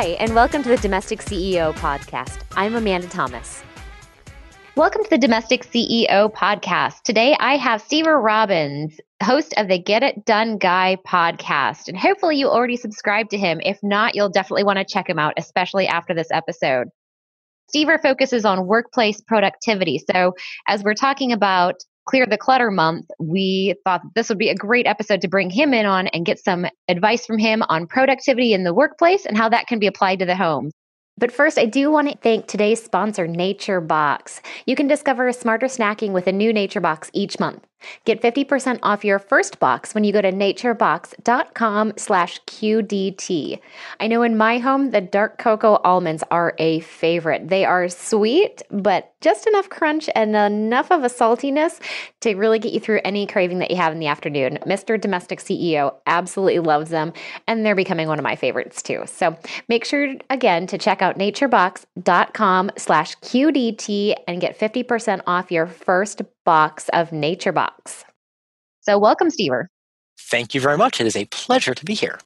Hi, and welcome to the Domestic CEO podcast. I'm Amanda Thomas. Welcome to the Domestic CEO podcast. Today I have Stever Robbins, host of the Get It Done Guy podcast. And hopefully you already subscribed to him. If not, you'll definitely want to check him out, especially after this episode. Stever focuses on workplace productivity. So, as we're talking about Clear the Clutter Month, we thought this would be a great episode to bring him in on and get some advice from him on productivity in the workplace and how that can be applied to the home. But first, I do want to thank today's sponsor, Nature Box. You can discover smarter snacking with a new Nature Box each month. Get 50% off your first box when you go to naturebox.com slash QDT. I know in my home, the dark cocoa almonds are a favorite. They are sweet, but just enough crunch and enough of a saltiness to really get you through any craving that you have in the afternoon. Mr. Domestic CEO absolutely loves them, and they're becoming one of my favorites too. So make sure, again, to check out naturebox.com slash QDT and get 50% off your first box of Nature Box. So, welcome, Stever. Thank you very much. It is a pleasure to be here.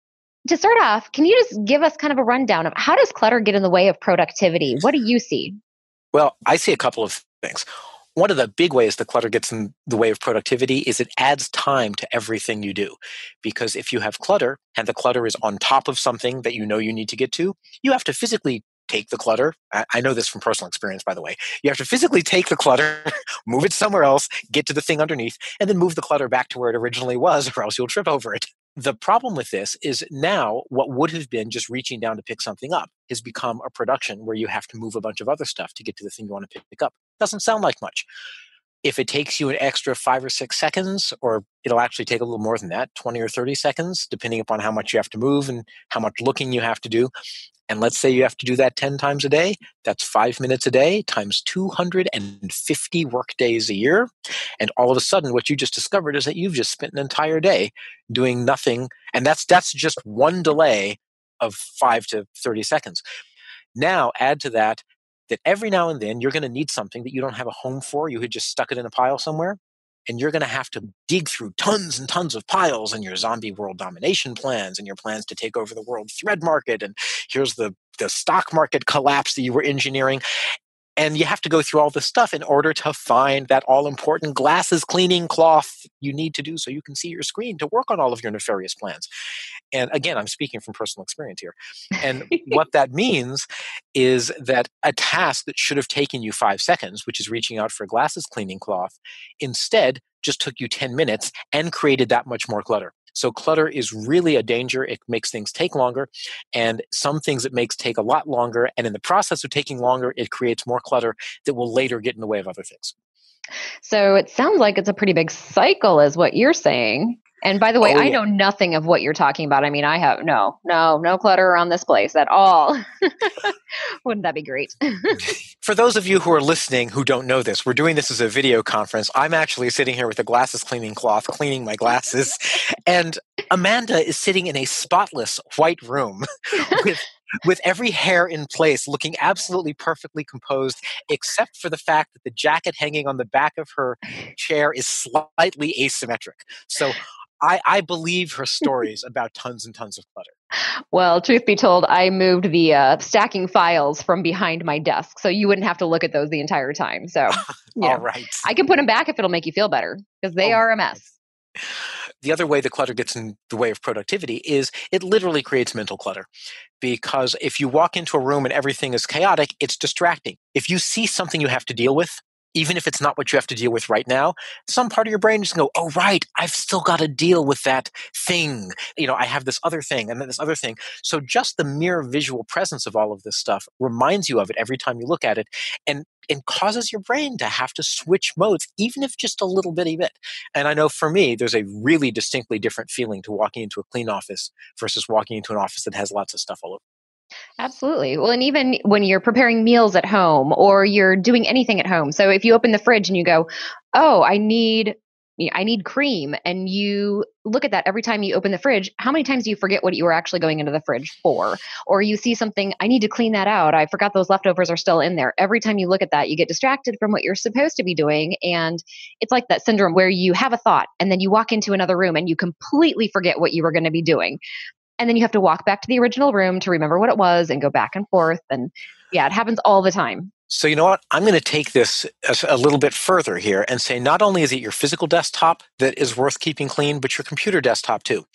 To start off, can you just give us kind of a rundown of how does clutter get in the way of productivity? What do you see? Well, I see a couple of things. One of the big ways the clutter gets in the way of productivity is it adds time to everything you do. Because if you have clutter and the clutter is on top of something that you know you need to get to, you have to physically take the clutter. I, know this from personal experience, by the way. You have to physically take the clutter, move it somewhere else, get to the thing underneath, and then move the clutter back to where it originally was, or else you'll trip over it. The problem with this is now what would have been just reaching down to pick something up has become a production where you have to move a bunch of other stuff to get to the thing you want to pick up. Doesn't sound like much. If it takes you an extra five or six seconds, or it'll actually take a little more than that, 20 or 30 seconds, depending upon how much you have to move and how much looking you have to do, and let's say you have to do that 10 times a day. That's five minutes a day times 250 work days a year. And all of a sudden, what you just discovered is that you've just spent an entire day doing nothing. And that's, that's just one delay of five to 30 seconds. Now, add to that that every now and then you're going to need something that you don't have a home for. You had just stuck it in a pile somewhere and you're going to have to dig through tons and tons of piles and your zombie world domination plans and your plans to take over the world thread market and here's the the stock market collapse that you were engineering and you have to go through all this stuff in order to find that all important glasses cleaning cloth you need to do so you can see your screen to work on all of your nefarious plans. And again, I'm speaking from personal experience here. And what that means is that a task that should have taken you five seconds, which is reaching out for glasses cleaning cloth, instead just took you 10 minutes and created that much more clutter. So clutter is really a danger. It makes things take longer, and some things it makes take a lot longer. And in the process of taking longer, it creates more clutter that will later get in the way of other things. So it sounds like it's a pretty big cycle, is what you're saying. And by the way, oh, I know nothing of what you're talking about. I mean, I have no, no, no clutter around this place at all. Wouldn't that be great? For those of you who are listening who don't know this, we're doing this as a video conference. I'm actually sitting here with a glasses cleaning cloth, cleaning my glasses. and Amanda is sitting in a spotless white room with with every hair in place, looking absolutely perfectly composed, except for the fact that the jacket hanging on the back of her chair is slightly asymmetric. So I, I believe her stories about tons and tons of clutter. Well, truth be told, I moved the uh, stacking files from behind my desk, so you wouldn't have to look at those the entire time. So, all right, I can put them back if it'll make you feel better because they oh, are a mess. The other way the clutter gets in the way of productivity is it literally creates mental clutter. Because if you walk into a room and everything is chaotic, it's distracting. If you see something you have to deal with, even if it's not what you have to deal with right now, some part of your brain just go, oh, right, I've still got to deal with that thing. You know, I have this other thing and then this other thing. So just the mere visual presence of all of this stuff reminds you of it every time you look at it and, and causes your brain to have to switch modes, even if just a little bitty bit. And I know for me, there's a really distinctly different feeling to walking into a clean office versus walking into an office that has lots of stuff all over. Absolutely. Well, and even when you're preparing meals at home or you're doing anything at home. So if you open the fridge and you go, "Oh, I need I need cream," and you look at that every time you open the fridge, how many times do you forget what you were actually going into the fridge for? Or you see something, "I need to clean that out. I forgot those leftovers are still in there." Every time you look at that, you get distracted from what you're supposed to be doing, and it's like that syndrome where you have a thought and then you walk into another room and you completely forget what you were going to be doing and then you have to walk back to the original room to remember what it was and go back and forth. And yeah it happens all the time. So you know what? I'm going to take this a little bit further here and say not only is it your physical desktop that is worth keeping clean but your computer desktop too.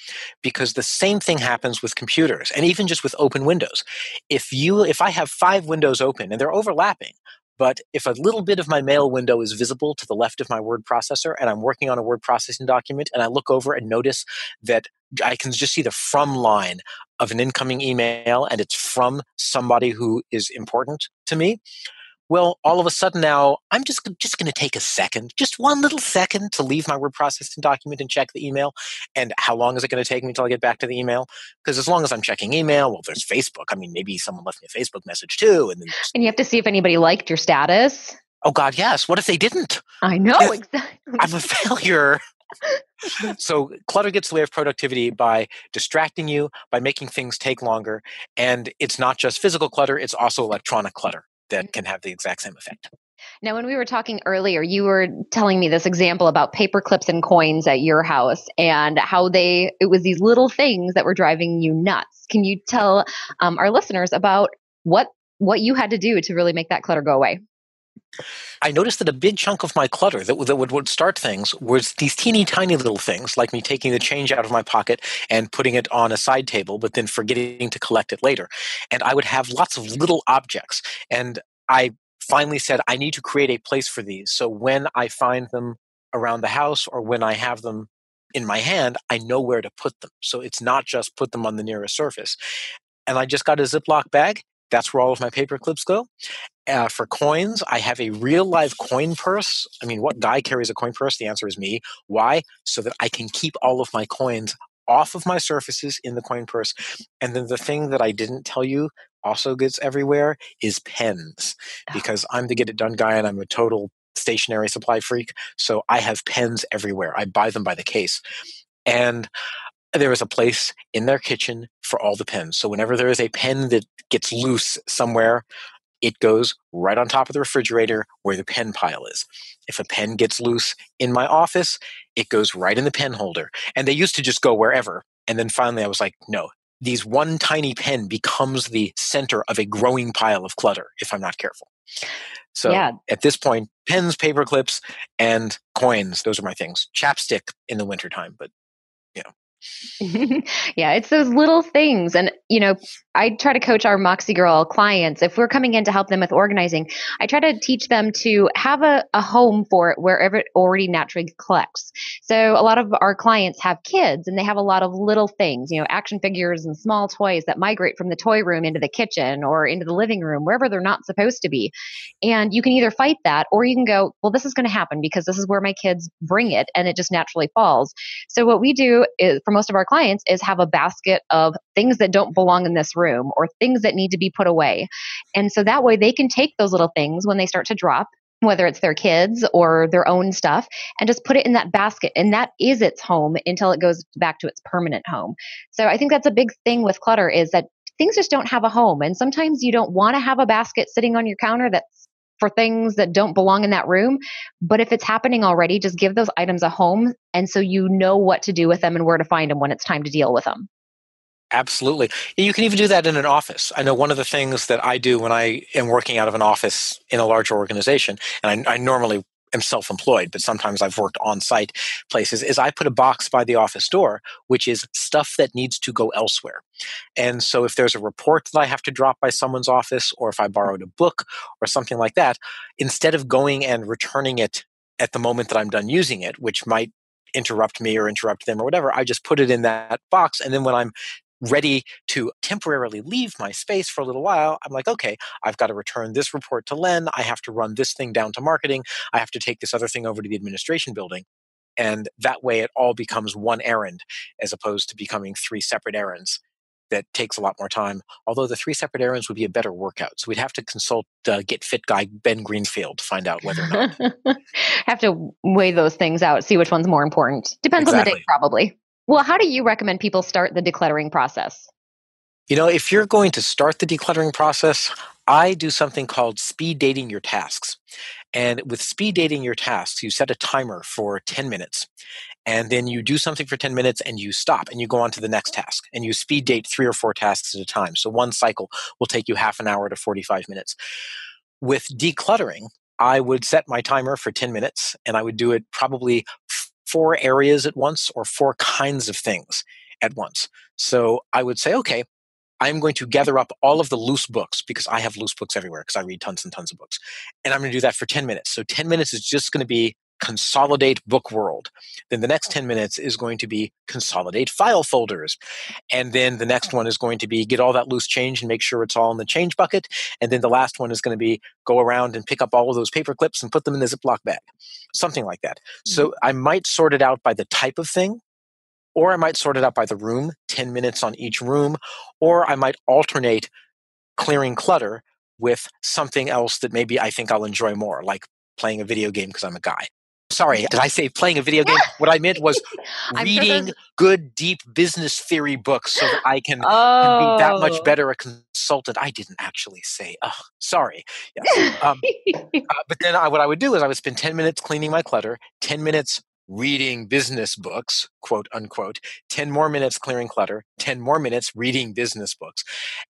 Because the same thing happens with computers and even just with open windows. If you if i have five windows open and they're overlapping but if a little bit of my mail window is visible to the left of my word processor and I'm working on a word processing document and I look over and notice that I can just see the from line of an incoming email and it's from somebody who is important to me, well, all of a sudden now I'm just just going to take a second, just one little second to leave my word processing document and check the email. And how long is it going to take me until I get back to the email? Because as long as I'm checking email, well, there's Facebook. I mean, maybe someone left me a Facebook message too, and then and you have to see if anybody liked your status. Oh God, yes. What if they didn't? I know exactly. I'm a failure. so clutter gets the way of productivity by distracting you by making things take longer and it's not just physical clutter it's also electronic clutter that mm-hmm. can have the exact same effect. Now, when we were talking earlier, you were telling me this example about paper clips and coins at your house and how they, it was these little things that were driving you nuts. Can you tell um, our listeners about what, what you had to do to really make that clutter go away? I noticed that a big chunk of my clutter that, that would, would start things was these teeny tiny little things, like me taking the change out of my pocket and putting it on a side table, but then forgetting to collect it later. And I would have lots of little objects. And I finally said, I need to create a place for these. So when I find them around the house or when I have them in my hand, I know where to put them. So it's not just put them on the nearest surface. And I just got a Ziploc bag. That's where all of my paper clips go. Uh, for coins, I have a real live coin purse. I mean, what guy carries a coin purse? The answer is me. Why? So that I can keep all of my coins off of my surfaces in the coin purse. And then the thing that I didn't tell you also gets everywhere is pens ah. because I'm the get it done guy and I'm a total stationery supply freak. So I have pens everywhere. I buy them by the case. And there is a place in their kitchen for all the pens. So whenever there is a pen that gets loose somewhere, it goes right on top of the refrigerator where the pen pile is. If a pen gets loose in my office, it goes right in the pen holder. And they used to just go wherever. And then finally I was like, no, these one tiny pen becomes the center of a growing pile of clutter if I'm not careful. So yeah. at this point, pens, paper clips, and coins, those are my things. Chapstick in the wintertime, but you know, yeah, it's those little things. And, you know, I try to coach our Moxie Girl clients. If we're coming in to help them with organizing, I try to teach them to have a, a home for it wherever it already naturally collects. So a lot of our clients have kids and they have a lot of little things, you know, action figures and small toys that migrate from the toy room into the kitchen or into the living room, wherever they're not supposed to be. And you can either fight that or you can go, well, this is going to happen because this is where my kids bring it and it just naturally falls. So what we do is for most of our clients is have a basket of things that don't belong in this room or things that need to be put away. And so that way they can take those little things when they start to drop whether it's their kids or their own stuff, and just put it in that basket. And that is its home until it goes back to its permanent home. So I think that's a big thing with clutter is that things just don't have a home. And sometimes you don't want to have a basket sitting on your counter that's for things that don't belong in that room. But if it's happening already, just give those items a home. And so you know what to do with them and where to find them when it's time to deal with them. Absolutely. You can even do that in an office. I know one of the things that I do when I am working out of an office in a larger organization, and I, I normally am self-employed, but sometimes I've worked on-site places, is I put a box by the office door, which is stuff that needs to go elsewhere. And so if there's a report that I have to drop by someone's office, or if I borrowed a book or something like that, instead of going and returning it at the moment that I'm done using it, which might interrupt me or interrupt them or whatever, I just put it in that box. And then when I'm ready to temporarily leave my space for a little while, I'm like, okay, I've got to return this report to Len. I have to run this thing down to marketing. I have to take this other thing over to the administration building. And that way it all becomes one errand as opposed to becoming three separate errands. That takes a lot more time. Although the three separate errands would be a better workout. So we'd have to consult uh, Get Fit guy Ben Greenfield to find out whether or not. have to weigh those things out, see which one's more important. Depends exactly. on the day, probably. Well, how do you recommend people start the decluttering process? You know, if you're going to start the decluttering process, I do something called speed dating your tasks. And with speed dating your tasks, you set a timer for 10 minutes. and then you do something for 10 minutes and you stop and you go on to the next task and you speed date three or four tasks at a time. So one cycle will take you half an hour to 45 minutes. With decluttering, I would set my timer for 10 minutes and I would do it probably four areas at once or four kinds of things at once. So I would say, okay, I'm going to gather up all of the loose books because I have loose books everywhere because I read tons and tons of books. And I'm going to do that for 10 minutes. So 10 minutes is just going to be consolidate book world. Then the next 10 minutes is going to be consolidate file folders. And then the next one is going to be get all that loose change and make sure it's all in the change bucket. And then the last one is going to be go around and pick up all of those paper clips and put them in the Ziploc bag. Something like that. So mm-hmm. I might sort it out by the type of thing or I might sort it out by the room, 10 minutes on each room, or I might alternate clearing clutter with something else that maybe I think I'll enjoy more, like playing a video game because I'm a guy. Sorry, did I say playing a video game? what I meant was reading good, deep business theory books so that I can, oh. can, be that much oh. better a consultant. I didn't actually say, oh, sorry. Yes. Um, uh, but then I, what I would do is I would spend 10 minutes cleaning my clutter, 10 minutes reading business books, quote unquote, 10 more minutes clearing clutter, 10 more minutes reading business books.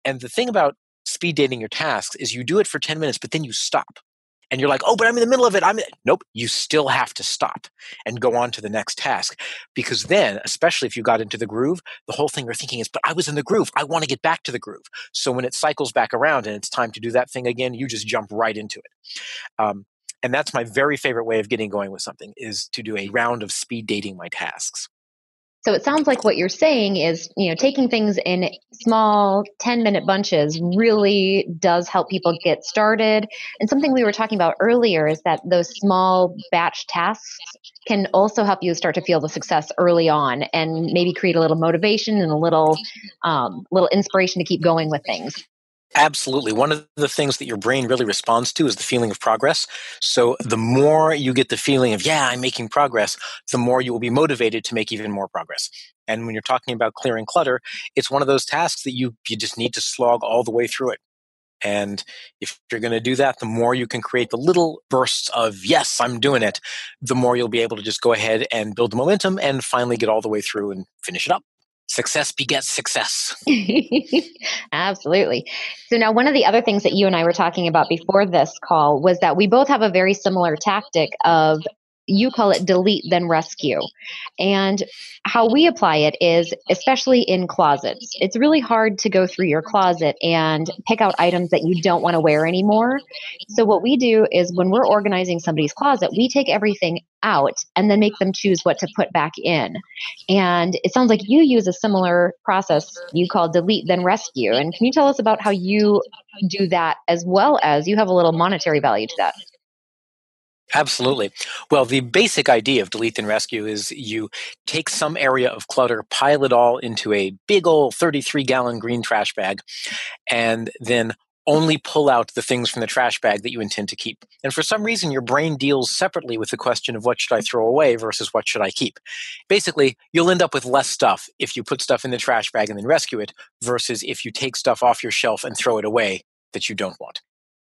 And the thing about speed dating your tasks is you do it for 10 minutes, but then you stop. And you're like, oh, but I'm in the middle of it. I'm nope. You still have to stop and go on to the next task because then, especially if you got into the groove, the whole thing you're thinking is, but I was in the groove. I want to get back to the groove. So when it cycles back around and it's time to do that thing again, you just jump right into it. Um, and that's my very favorite way of getting going with something is to do a round of speed dating my tasks. So it sounds like what you're saying is, you know, taking things in small 10 minute bunches really does help people get started. And something we were talking about earlier is that those small batch tasks can also help you start to feel the success early on and maybe create a little motivation and a little um, little inspiration to keep going with things. Absolutely. One of the things that your brain really responds to is the feeling of progress. So the more you get the feeling of, yeah, I'm making progress, the more you will be motivated to make even more progress. And when you're talking about clearing clutter, it's one of those tasks that you, you just need to slog all the way through it. And if you're going to do that, the more you can create the little bursts of, yes, I'm doing it, the more you'll be able to just go ahead and build the momentum and finally get all the way through and finish it up success begets success. Absolutely. So, now one of the other things that you and I were talking about before this call was that we both have a very similar tactic of you call it delete then rescue. And how we apply it is, especially in closets, it's really hard to go through your closet and pick out items that you don't want to wear anymore. So, what we do is when we're organizing somebody's closet, we take everything out and then make them choose what to put back in. And it sounds like you use a similar process you call delete then rescue. And can you tell us about how you do that as well as you have a little monetary value to that? Absolutely. Well, the basic idea of delete and rescue is you take some area of clutter, pile it all into a big old 33 gallon green trash bag, and then only pull out the things from the trash bag that you intend to keep. And for some reason, your brain deals separately with the question of what should I throw away versus what should I keep. Basically, you'll end up with less stuff if you put stuff in the trash bag and then rescue it versus if you take stuff off your shelf and throw it away that you don't want.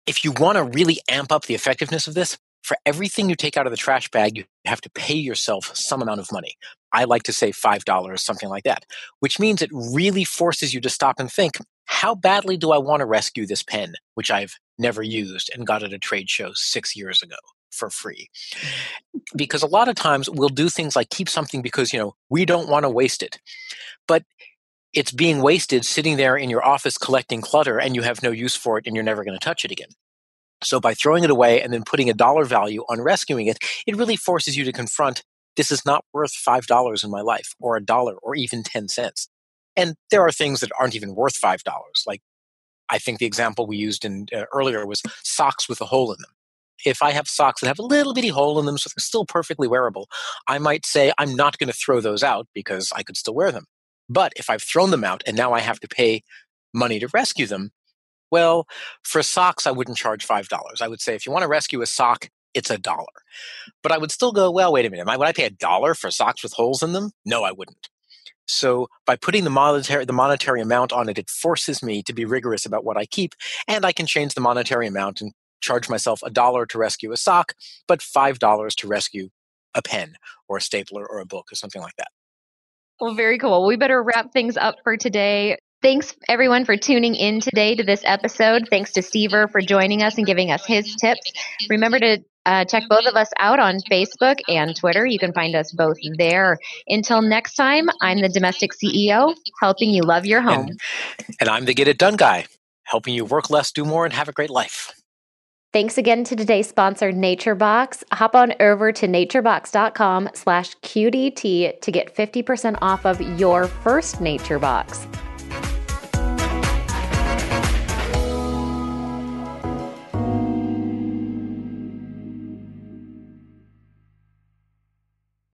If you want to really amp up the effectiveness of this, for everything you take out of the trash bag, you have to pay yourself some amount of money. I like to say $5, something like that, which means it really forces you to stop and think how badly do I want to rescue this pen, which I've never used and got at a trade show six years ago? for free because a lot of times we'll do things like keep something because you know we don't want to waste it but it's being wasted sitting there in your office collecting clutter and you have no use for it and you're never going to touch it again so by throwing it away and then putting a dollar value on rescuing it, it really forces you to confront this is not worth $5 in my life or a dollar or even 10 cents. And there are things that aren't even worth $5. Like I think the example we used in uh, earlier was socks with a hole in them. If I have socks that have a little bitty hole in them so they're still perfectly wearable, I might say I'm not going to throw those out because I could still wear them. But if I've thrown them out and now I have to pay money to rescue them, well, for socks, I wouldn't charge $5. I would say if you want to rescue a sock, it's a dollar. But I would still go, well, wait a minute. Would I pay a dollar for socks with holes in them? No, I wouldn't. So by putting the monetary the monetary amount on it, it forces me to be rigorous about what I keep, and I can change the monetary amount and charge myself a dollar to rescue a sock, but five dollars to rescue a pen or a stapler or a book or something like that. Well, very cool. We better wrap things up for today. Thanks everyone for tuning in today to this episode. Thanks to Stever for joining us and giving us his tips. Remember to uh, check both of us out on Facebook and Twitter. You can find us both there. Until next time, I'm the domestic CEO, helping you love your home. And, and I'm the Get It Done guy, helping you work less, do more, and have a great life. Thanks again to today's sponsor, NatureBox. Hop on over to naturebox.com slash QDT to get 50% off of your first NatureBox.